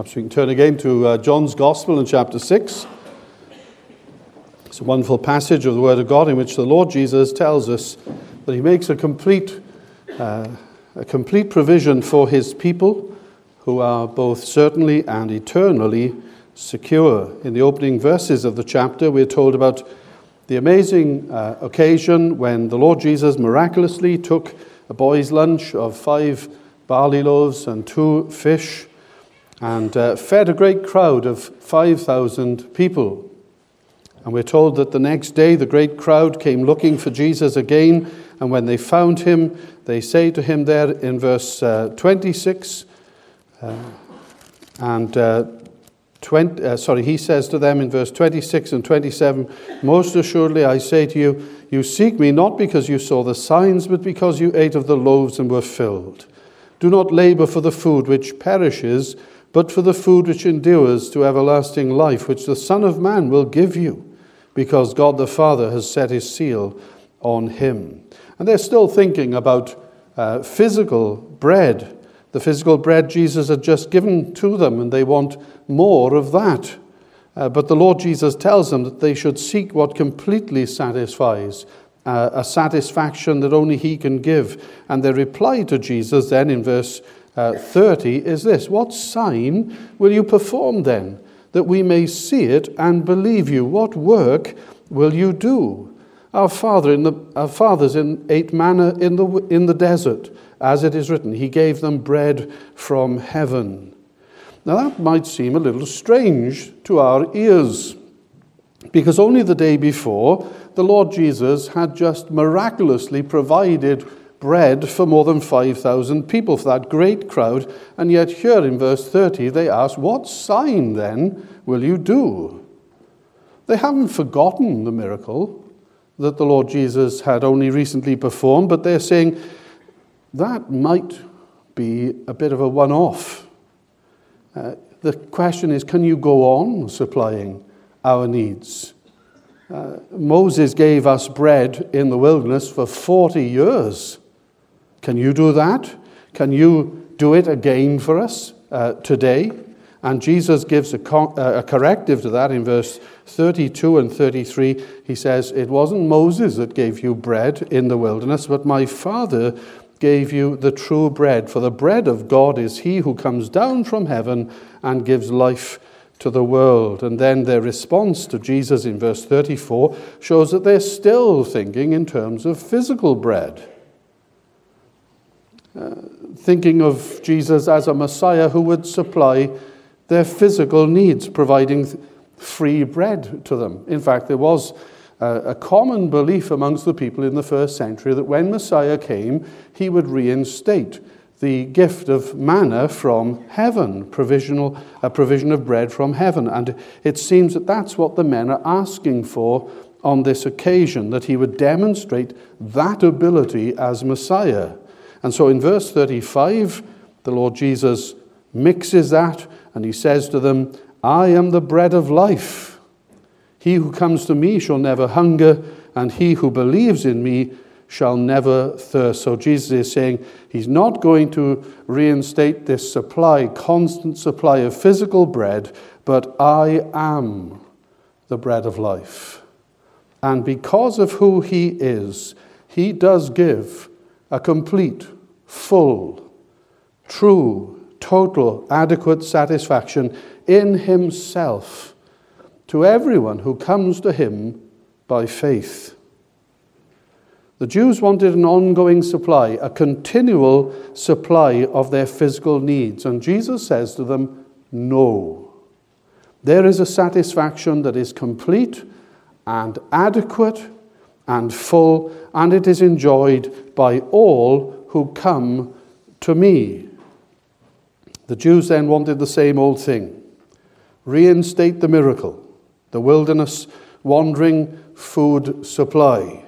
Perhaps we can turn again to uh, John's Gospel in chapter 6. It's a wonderful passage of the Word of God in which the Lord Jesus tells us that He makes a complete, uh, a complete provision for His people who are both certainly and eternally secure. In the opening verses of the chapter, we're told about the amazing uh, occasion when the Lord Jesus miraculously took a boy's lunch of five barley loaves and two fish and uh, fed a great crowd of 5,000 people. And we're told that the next day the great crowd came looking for Jesus again, and when they found him, they say to him there in verse uh, 26, uh, and uh, 20, uh, sorry, he says to them in verse 26 and 27 Most assuredly I say to you, you seek me not because you saw the signs, but because you ate of the loaves and were filled. Do not labor for the food which perishes but for the food which endures to everlasting life, which the Son of Man will give you, because God the Father has set his seal on him. And they're still thinking about uh, physical bread, the physical bread Jesus had just given to them, and they want more of that. Uh, but the Lord Jesus tells them that they should seek what completely satisfies, uh, a satisfaction that only He can give. And their reply to Jesus then in verse uh, 30 is this What sign will you perform then, that we may see it and believe you? What work will you do? Our, father in the, our fathers in, ate manna in the, in the desert, as it is written, He gave them bread from heaven. Now, that might seem a little strange to our ears, because only the day before, the Lord Jesus had just miraculously provided bread for more than 5,000 people, for that great crowd. And yet, here in verse 30, they ask, What sign then will you do? They haven't forgotten the miracle that the Lord Jesus had only recently performed, but they're saying that might be a bit of a one off. Uh, the question is can you go on supplying our needs? Uh, Moses gave us bread in the wilderness for 40 years. Can you do that? Can you do it again for us uh, today? And Jesus gives a, co- uh, a corrective to that in verse 32 and 33. He says, It wasn't Moses that gave you bread in the wilderness, but my Father gave you the true bread. For the bread of God is he who comes down from heaven and gives life to the world. And then their response to Jesus in verse 34 shows that they're still thinking in terms of physical bread. Thinking of Jesus as a Messiah who would supply their physical needs, providing free bread to them. In fact, there was a common belief amongst the people in the first century that when Messiah came, he would reinstate the gift of manna from heaven, provisional, a provision of bread from heaven. And it seems that that's what the men are asking for on this occasion, that he would demonstrate that ability as Messiah. And so in verse 35, the Lord Jesus mixes that and he says to them, I am the bread of life. He who comes to me shall never hunger, and he who believes in me shall never thirst. So Jesus is saying he's not going to reinstate this supply, constant supply of physical bread, but I am the bread of life. And because of who he is, he does give a complete, full, true, total, adequate satisfaction in Himself to everyone who comes to Him by faith. The Jews wanted an ongoing supply, a continual supply of their physical needs. And Jesus says to them, No. There is a satisfaction that is complete and adequate and full, and it is enjoyed by all who come to me. The Jews then wanted the same old thing reinstate the miracle, the wilderness wandering food supply.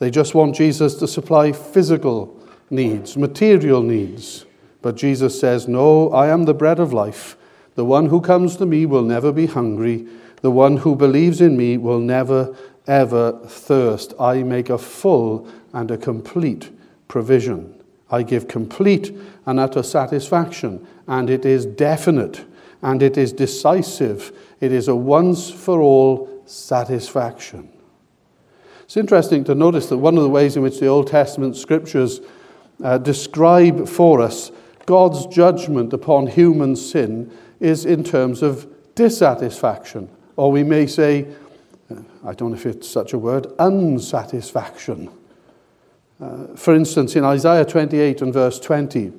They just want Jesus to supply physical needs, material needs. But Jesus says, No, I am the bread of life. The one who comes to me will never be hungry. The one who believes in me will never ever thirst. I make a full and a complete provision. I give complete and utter satisfaction, and it is definite. and it is decisive. It is a once for all satisfaction. It's interesting to notice that one of the ways in which the Old Testament scriptures uh, describe for us God's judgment upon human sin is in terms of dissatisfaction, or we may say, I don't know if it's such a word, unsatisfaction. Uh, for instance, in Isaiah 28 and verse 20,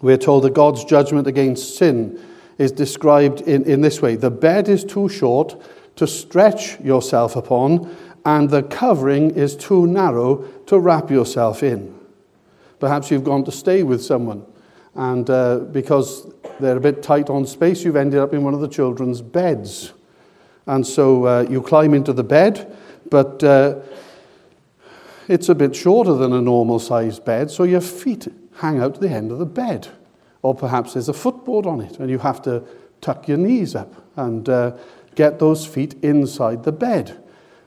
we're told that God's judgment against sin is described in, in this way The bed is too short to stretch yourself upon, and the covering is too narrow to wrap yourself in. Perhaps you've gone to stay with someone, and uh, because they're a bit tight on space, you've ended up in one of the children's beds. And so uh, you climb into the bed, but uh, it's a bit shorter than a normal sized bed, so your feet hang out the end of the bed. Or perhaps there's a footboard on it, and you have to tuck your knees up and uh, get those feet inside the bed.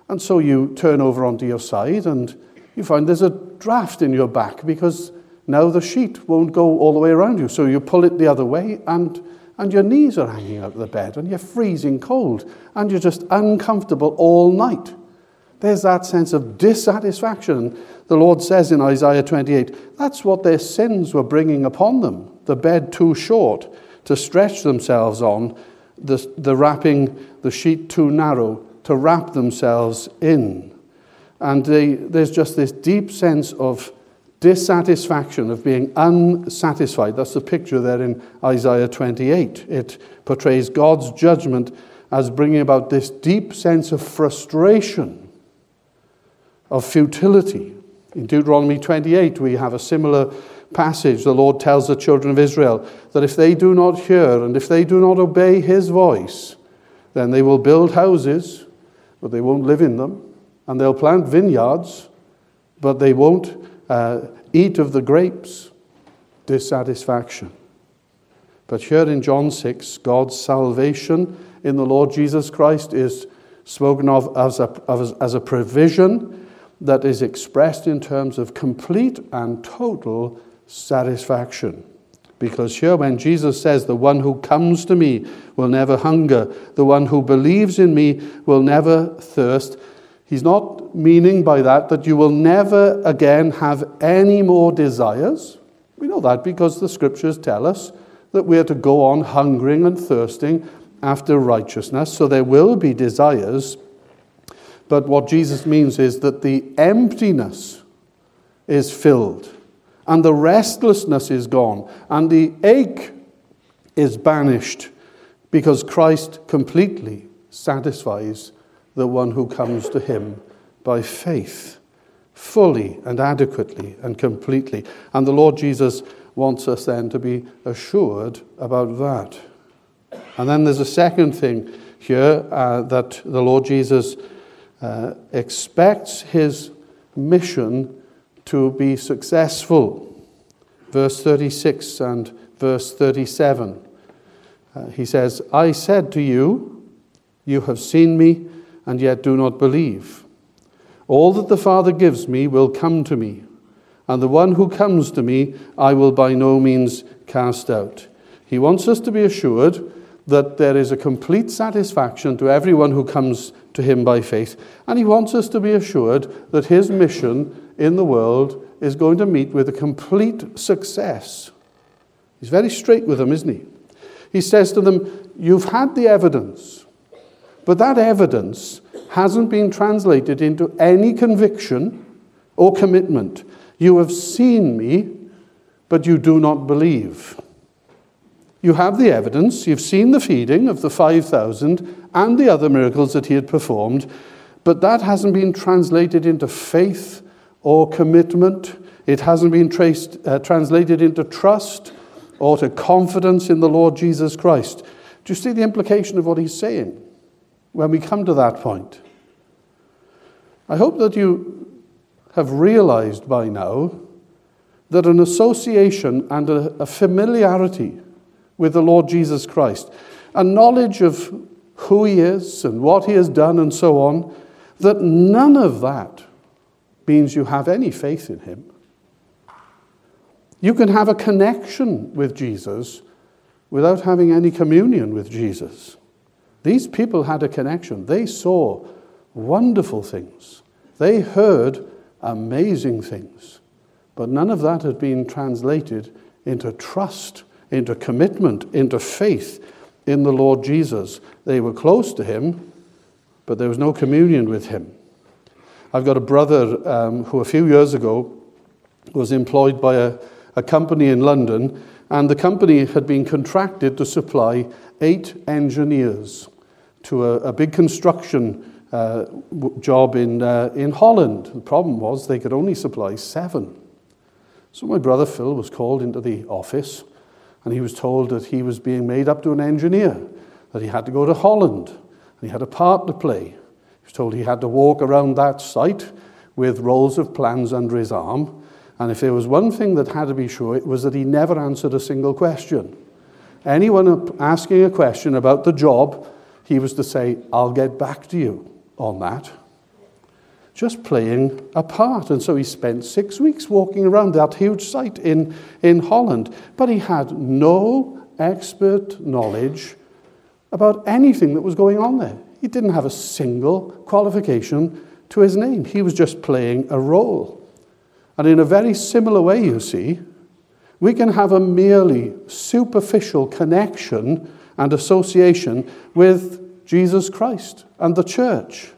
And so you turn over onto your side, and you find there's a draft in your back because now the sheet won't go all the way around you. So you pull it the other way, and, and your knees are hanging out of the bed, and you're freezing cold, and you're just uncomfortable all night. There's that sense of dissatisfaction. The Lord says in Isaiah 28 that's what their sins were bringing upon them the bed too short to stretch themselves on, the, the wrapping, the sheet too narrow to wrap themselves in. And they, there's just this deep sense of dissatisfaction, of being unsatisfied. That's the picture there in Isaiah 28. It portrays God's judgment as bringing about this deep sense of frustration of futility. In Deuteronomy 28, we have a similar passage. The Lord tells the children of Israel that if they do not hear and if they do not obey his voice, then they will build houses, but they won't live in them, and they'll plant vineyards, but they won't uh, eat of the grapes. Dissatisfaction. But here in John 6, God's salvation in the Lord Jesus Christ is spoken of as a, as a provision that is expressed in terms of complete and total satisfaction. Because here, when Jesus says, The one who comes to me will never hunger, the one who believes in me will never thirst, he's not meaning by that that you will never again have any more desires. We know that because the scriptures tell us that we are to go on hungering and thirsting after righteousness. So there will be desires, but what Jesus means is that the emptiness is filled, and the restlessness is gone, and the ache is banished, because Christ completely satisfies the one who comes to him by faith, fully and adequately and completely. And the Lord Jesus wants us then to be assured about that. And then there's a second thing here uh, that the Lord Jesus uh, expects his mission to be successful. Verse 36 and verse 37. Uh, he says, I said to you, You have seen me, and yet do not believe. All that the Father gives me will come to me, and the one who comes to me I will by no means cast out. He wants us to be assured that there is a complete satisfaction to everyone who comes to him by faith. And he wants us to be assured that his mission in the world is going to meet with a complete success. He's very straight with them, isn't he? He says to them, You've had the evidence, but that evidence hasn't been translated into any conviction or commitment. You have seen me, but you do not believe. You have the evidence, you've seen the feeding of the 5,000 and the other miracles that he had performed, but that hasn't been translated into faith or commitment. It hasn't been traced, uh, translated into trust or to confidence in the Lord Jesus Christ. Do you see the implication of what he's saying when we come to that point? I hope that you have realized by now that an association and a, a familiarity with the Lord Jesus Christ, a knowledge of who he is and what he has done and so on, that none of that means you have any faith in him. You can have a connection with Jesus without having any communion with Jesus. These people had a connection. They saw wonderful things. They heard amazing things. But none of that had been translated into trust, into commitment, into faith in the Lord Jesus. They were close to him, but there was no communion with him. I've got a brother um, who a few years ago was employed by a, a company in London, and the company had been contracted to supply eight engineers to a, a big construction uh, job in, uh, in Holland. The problem was they could only supply seven. So my brother Phil was called into the office and he was told that he was being made up to an engineer, that he had to go to Holland and he had a part to play. He was told he had to walk around that site with rolls of plans under his arm. And if there was one thing that had to be sure, it was that he never answered a single question. Anyone asking a question about the job, he was to say, I'll get back to you on that just playing a part. And so he spent six weeks walking around that huge site in, in Holland. But he had no expert knowledge about anything that was going on there. He didn't have a single qualification to his name. He was just playing a role. And in a very similar way, you see, we can have a merely superficial connection and association with Jesus Christ and the church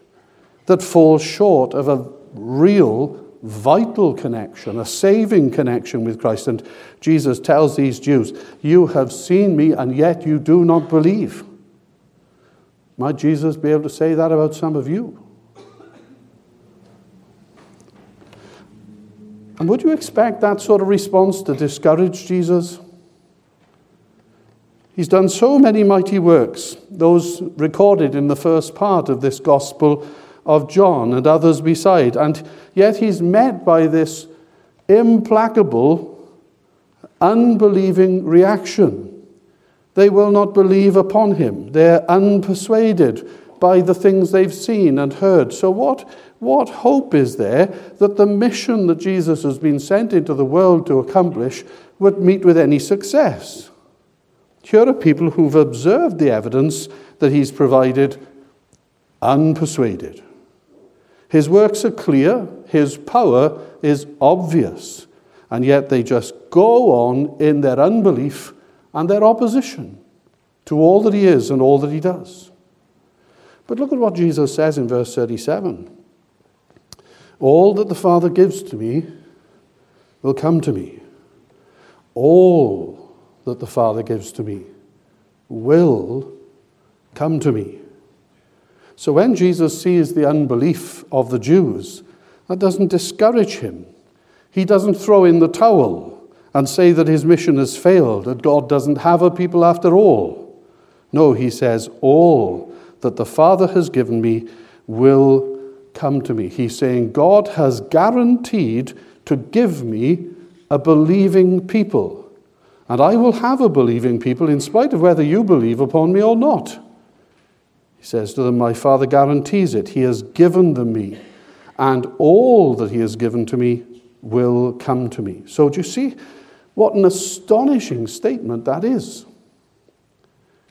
that falls short of a real, vital connection, a saving connection with Christ. And Jesus tells these Jews, You have seen me, and yet you do not believe. Might Jesus be able to say that about some of you? And would you expect that sort of response to discourage Jesus? He's done so many mighty works, those recorded in the first part of this gospel of John and others beside. And yet he's met by this implacable, unbelieving reaction. They will not believe upon him. They're unpersuaded by the things they've seen and heard. So, what, what hope is there that the mission that Jesus has been sent into the world to accomplish would meet with any success? Here are people who've observed the evidence that he's provided unpersuaded. His works are clear, his power is obvious, and yet they just go on in their unbelief and their opposition to all that he is and all that he does. But look at what Jesus says in verse 37 All that the Father gives to me will come to me. All that the Father gives to me will come to me. So when Jesus sees the unbelief of the Jews, that doesn't discourage him. He doesn't throw in the towel and say that his mission has failed, that God doesn't have a people after all. No, he says, All that the Father has given me will come to me. He's saying, God has guaranteed to give me a believing people. And I will have a believing people in spite of whether you believe upon me or not. He says to them, My Father guarantees it. He has given them me, and all that He has given to me will come to me. So, do you see what an astonishing statement that is?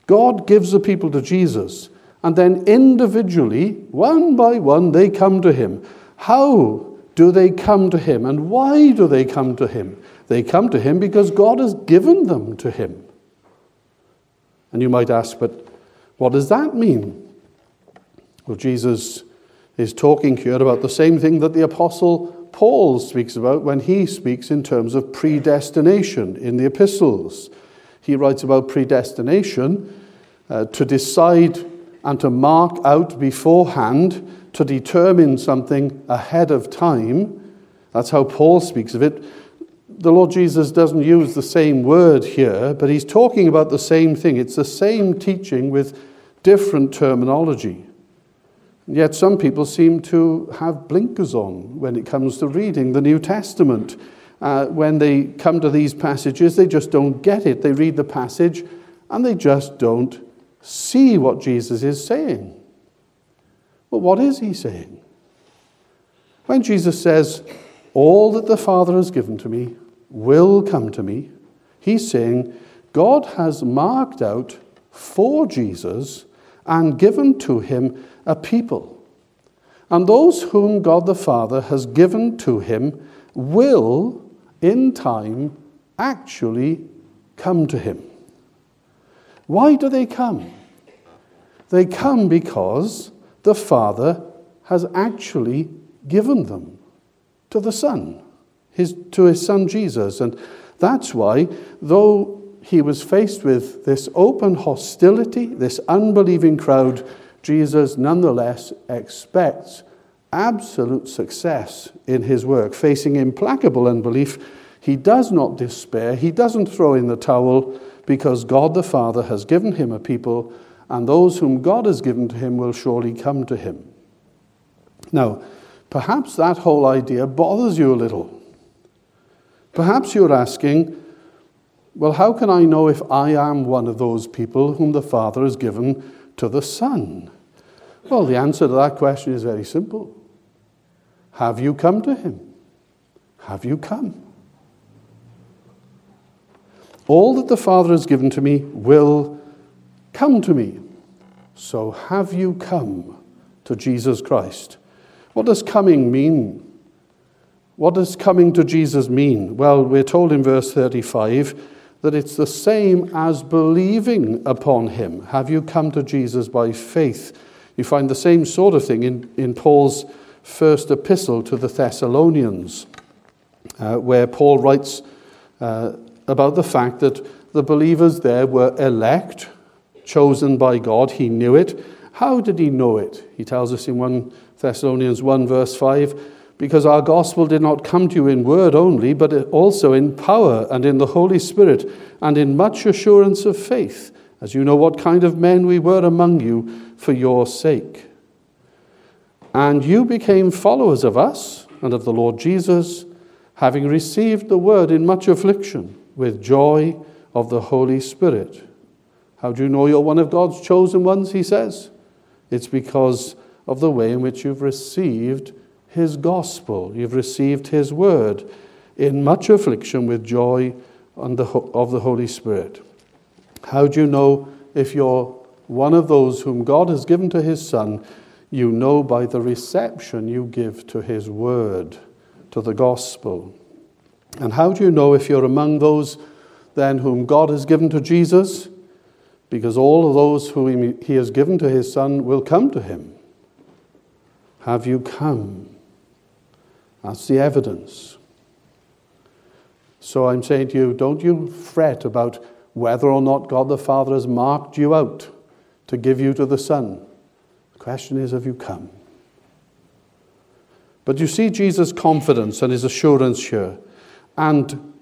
God gives the people to Jesus, and then individually, one by one, they come to Him. How do they come to Him, and why do they come to Him? They come to Him because God has given them to Him. And you might ask, but what does that mean? Well, Jesus is talking here about the same thing that the Apostle Paul speaks about when he speaks in terms of predestination in the epistles. He writes about predestination uh, to decide and to mark out beforehand, to determine something ahead of time. That's how Paul speaks of it. The Lord Jesus doesn't use the same word here, but he's talking about the same thing. It's the same teaching with different terminology. Yet some people seem to have blinkers on when it comes to reading the New Testament. Uh, when they come to these passages, they just don't get it. They read the passage and they just don't see what Jesus is saying. But what is he saying? When Jesus says, All that the Father has given to me will come to me, he's saying, God has marked out for Jesus and given to him a people. And those whom God the Father has given to him will, in time, actually come to him. Why do they come? They come because the Father has actually given them to the Son, his, to his Son Jesus. And that's why, though he was faced with this open hostility, this unbelieving crowd, Jesus nonetheless expects absolute success in his work. Facing implacable unbelief, he does not despair, he doesn't throw in the towel because God the Father has given him a people, and those whom God has given to him will surely come to him. Now, perhaps that whole idea bothers you a little. Perhaps you're asking, well, how can I know if I am one of those people whom the Father has given to the Son? Well, the answer to that question is very simple. Have you come to Him? Have you come? All that the Father has given to me will come to me. So have you come to Jesus Christ? What does coming mean? What does coming to Jesus mean? Well, we're told in verse 35 that it's the same as believing upon him. Have you come to Jesus by faith? You find the same sort of thing in, in Paul's first epistle to the Thessalonians, uh, where Paul writes uh, about the fact that the believers there were elect, chosen by God. He knew it. How did he know it? He tells us in 1 Thessalonians 1, verse 5 because our gospel did not come to you in word only, but also in power and in the Holy Spirit and in much assurance of faith, as you know what kind of men we were among you for your sake. And you became followers of us and of the Lord Jesus, having received the word in much affliction with joy of the Holy Spirit. How do you know you're one of God's chosen ones? He says. It's because of the way in which you've received His gospel, you've received His word in much affliction with joy of the Holy Spirit. How do you know if you're one of those whom God has given to His Son? You know by the reception you give to His word, to the gospel. And how do you know if you're among those then whom God has given to Jesus? Because all of those whom he has given to his Son will come to him. Have you come? That's the evidence. So I'm saying to you, don't you fret about whether or not God the Father has marked you out to give you to the Son. The question is, have you come? But you see Jesus' confidence and his assurance here and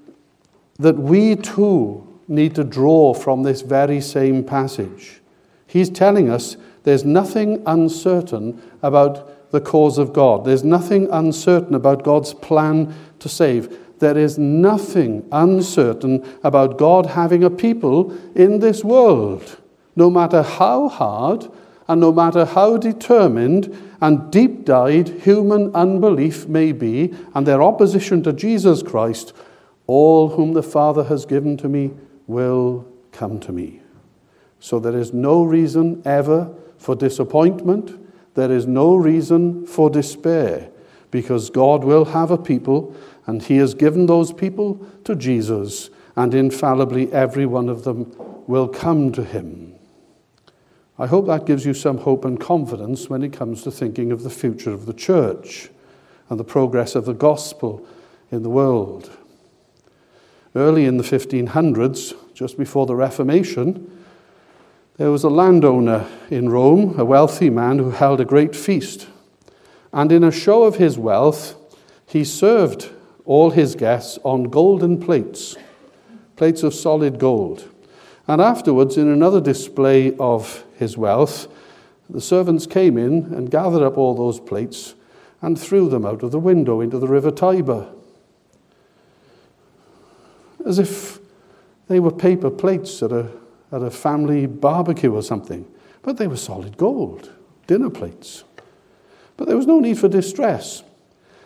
that we too need to draw from this very same passage. He's telling us there's nothing uncertain about the cause of God. There's nothing uncertain about God's plan to save. There is nothing uncertain about God having a people in this world. No matter how hard and no matter how determined and deep dyed human unbelief may be, and their opposition to Jesus Christ, all whom the Father has given to me will come to me. So there is no reason ever for disappointment, there is no reason for despair, because God will have a people, and He has given those people to Jesus, and infallibly every one of them will come to Him. I hope that gives you some hope and confidence when it comes to thinking of the future of the church and the progress of the gospel in the world. Early in the 1500s, just before the Reformation, there was a landowner in Rome, a wealthy man who held a great feast. And in a show of his wealth, he served all his guests on golden plates, plates of solid gold. And afterwards, in another display of his wealth, the servants came in and gathered up all those plates and threw them out of the window into the river Tiber. As if they were paper plates at a, at a family barbecue or something. But they were solid gold, dinner plates. But there was no need for distress,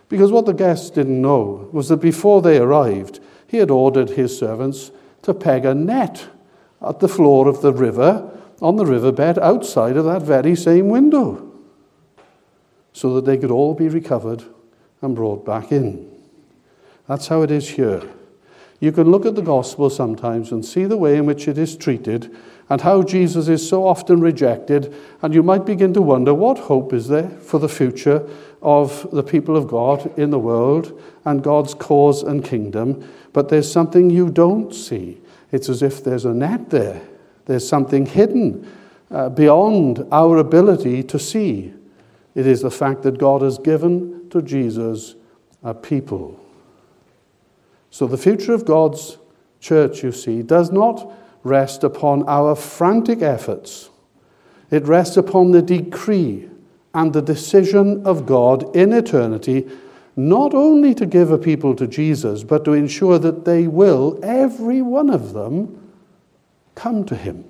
because what the guests didn't know was that before they arrived, he had ordered his servants to peg a net at the floor of the river, on the riverbed, outside of that very same window, so that they could all be recovered and brought back in. That's how it is here. You can look at the gospel sometimes and see the way in which it is treated and how Jesus is so often rejected, and you might begin to wonder what hope is there for the future of the people of God in the world and God's cause and kingdom. But there's something you don't see. It's as if there's a net there, there's something hidden uh, beyond our ability to see. It is the fact that God has given to Jesus a people. So the future of God's church, you see, does not rest upon our frantic efforts. It rests upon the decree and the decision of God in eternity, not only to give a people to Jesus, but to ensure that they will, every one of them, come to Him.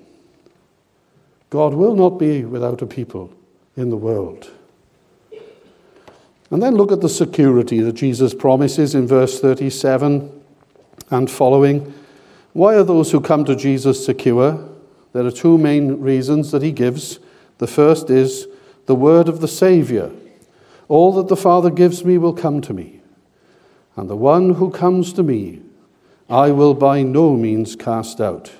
God will not be without a people in the world. And then look at the security that Jesus promises in verse 37 and following. Why are those who come to Jesus secure? There are two main reasons that he gives. The first is the word of the Saviour. All that the Father gives me will come to me, and the one who comes to me I will by no means cast out.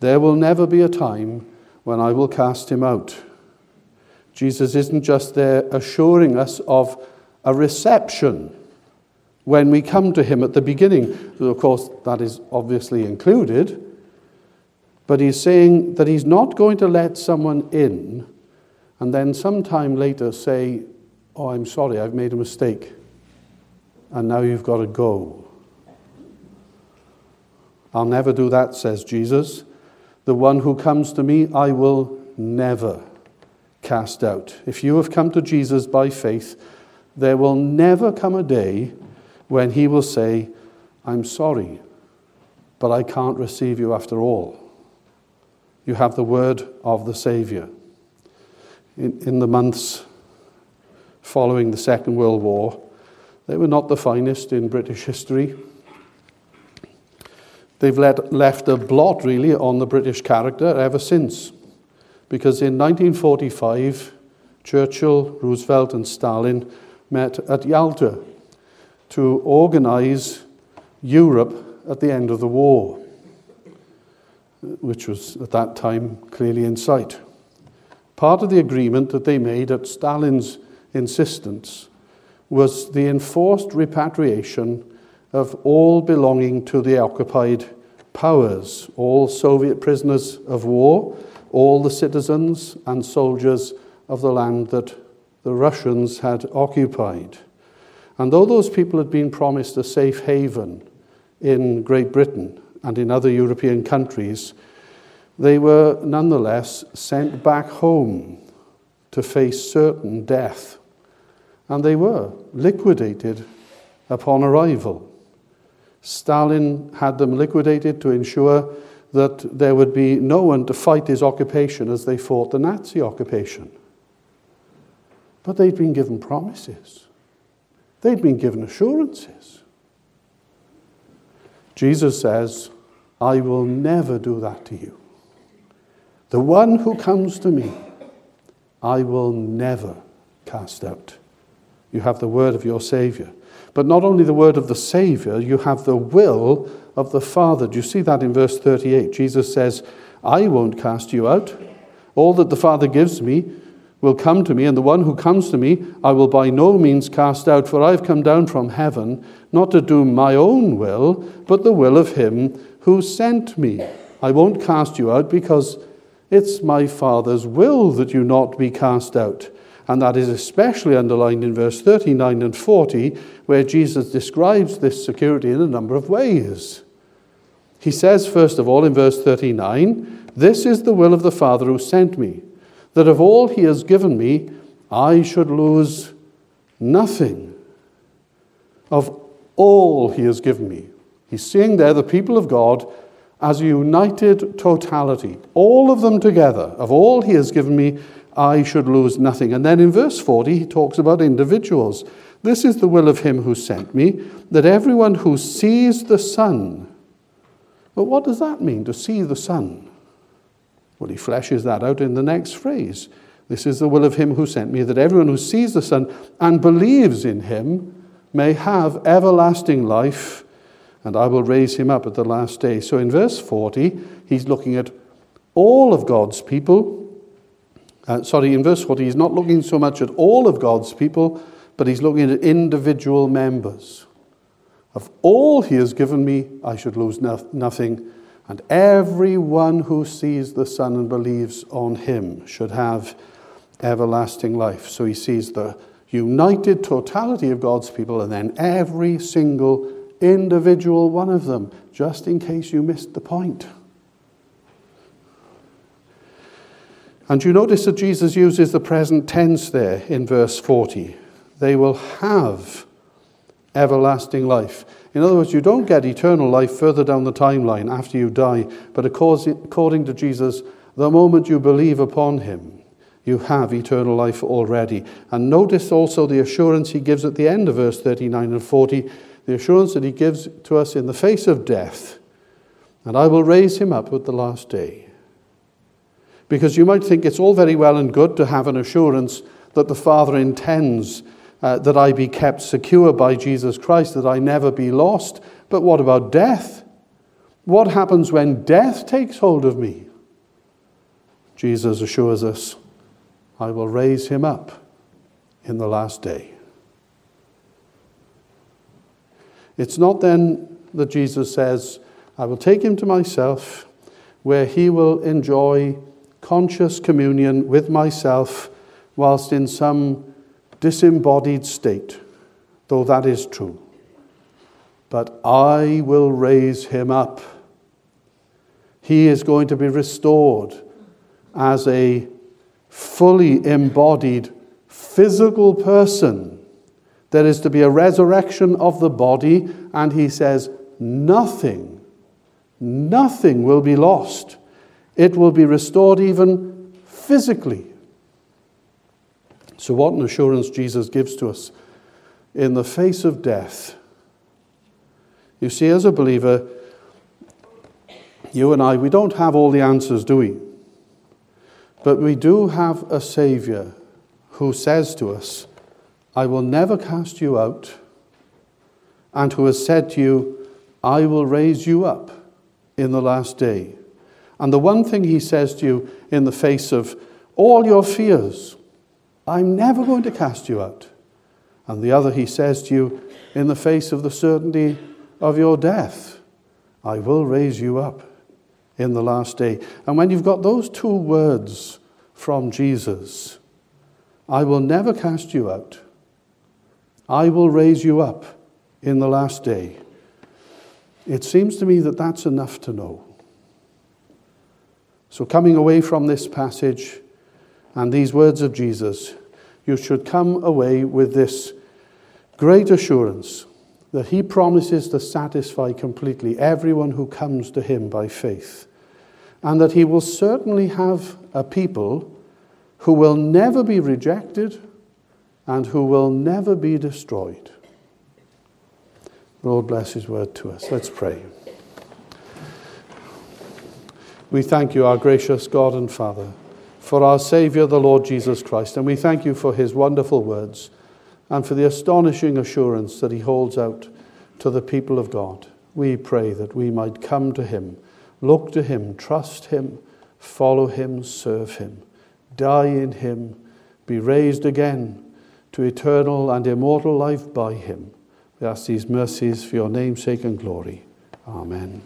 There will never be a time when I will cast him out. Jesus isn't just there assuring us of a reception when we come to him at the beginning. Of course, that is obviously included. But he's saying that he's not going to let someone in and then sometime later say, Oh, I'm sorry, I've made a mistake. And now you've got to go. I'll never do that, says Jesus. The one who comes to me, I will never cast out. If you have come to Jesus by faith, there will never come a day when he will say, I'm sorry, but I can't receive you after all. You have the word of the Savior. In, in the months following the Second World War, they were not the finest in British history. They've let, left a blot, really, on the British character ever since. Because in 1945, Churchill, Roosevelt, and Stalin met at Yalta to organize Europe at the end of the war, which was at that time clearly in sight. Part of the agreement that they made at Stalin's insistence was the enforced repatriation of all belonging to the occupied powers, all Soviet prisoners of war, all the citizens and soldiers of the land that the Russians had occupied. And though those people had been promised a safe haven in Great Britain and in other European countries, they were nonetheless sent back home to face certain death. And they were liquidated upon arrival. Stalin had them liquidated to ensure that there would be no one to fight his occupation as they fought the Nazi occupation. But they'd been given promises. They'd been given assurances. Jesus says, I will never do that to you. The one who comes to me, I will never cast out. You have the word of your Savior. But not only the word of the Savior, you have the will of the Father. Do you see that in verse 38? Jesus says, I won't cast you out. All that the Father gives me will come to me, and the one who comes to me I will by no means cast out, for I've come down from heaven not to do my own will, but the will of him who sent me. I won't cast you out because it's my Father's will that you not be cast out. And that is especially underlined in verse 39 and 40, where Jesus describes this security in a number of ways. He says, first of all, in verse 39, This is the will of the Father who sent me that of all he has given me, I should lose nothing. Of all he has given me. He's seeing there the people of God as a united totality, all of them together. Of all he has given me, I should lose nothing. And then in verse 40, he talks about individuals. This is the will of him who sent me, that everyone who sees the Son. But what does that mean, to see the Son? Well, he fleshes that out in the next phrase. This is the will of him who sent me, that everyone who sees the Son and believes in him may have everlasting life, and I will raise him up at the last day. So in verse 40, he's looking at all of God's people. Uh, sorry, in verse 40, he's not looking so much at all of God's people, but he's looking at individual members. Of all he has given me, I should lose no- nothing, and everyone who sees the Son and believes on him should have everlasting life. So he sees the united totality of God's people and then every single individual one of them, just in case you missed the point. And you notice that Jesus uses the present tense there in verse 40. They will have everlasting life. In other words, you don't get eternal life further down the timeline after you die, but according to Jesus, the moment you believe upon him, you have eternal life already. And notice also the assurance he gives at the end of verse 39 and 40, the assurance that he gives to us in the face of death, and I will raise him up at the last day. Because you might think it's all very well and good to have an assurance that the Father intends uh, that I be kept secure by Jesus Christ, that I never be lost. But what about death? What happens when death takes hold of me? Jesus assures us I will raise him up in the last day. It's not then that Jesus says, I will take him to myself, where he will enjoy conscious communion with myself whilst in some disembodied state, though that is true. But I will raise him up. He is going to be restored as a fully embodied physical person. There is to be a resurrection of the body, and he says, nothing, nothing will be lost. It will be restored even physically. So, what an assurance Jesus gives to us in the face of death. You see, as a believer, you and I, we don't have all the answers, do we? But we do have a Savior who says to us, I will never cast you out, and who has said to you, I will raise you up in the last day. And the one thing he says to you in the face of all your fears, I'm never going to cast you out. And the other he says to you in the face of the certainty of your death, I will raise you up in the last day. And when you've got those two words from Jesus, I will never cast you out, I will raise you up in the last day. It seems to me that that's enough to know. So, coming away from this passage and these words of Jesus, you should come away with this great assurance that He promises to satisfy completely everyone who comes to Him by faith and that he will certainly have a people who will never be rejected and who will never be destroyed. Lord bless his word to us. Let's pray. We thank you, our gracious God and Father, for our Saviour, the Lord Jesus Christ, and we thank you for his wonderful words and for the astonishing assurance that he holds out to the people of God. We pray that we might come to him Look to Him, trust Him, follow Him, serve Him, die in Him, be raised again to eternal and immortal life by Him. We ask these mercies for your name's sake and glory. Amen.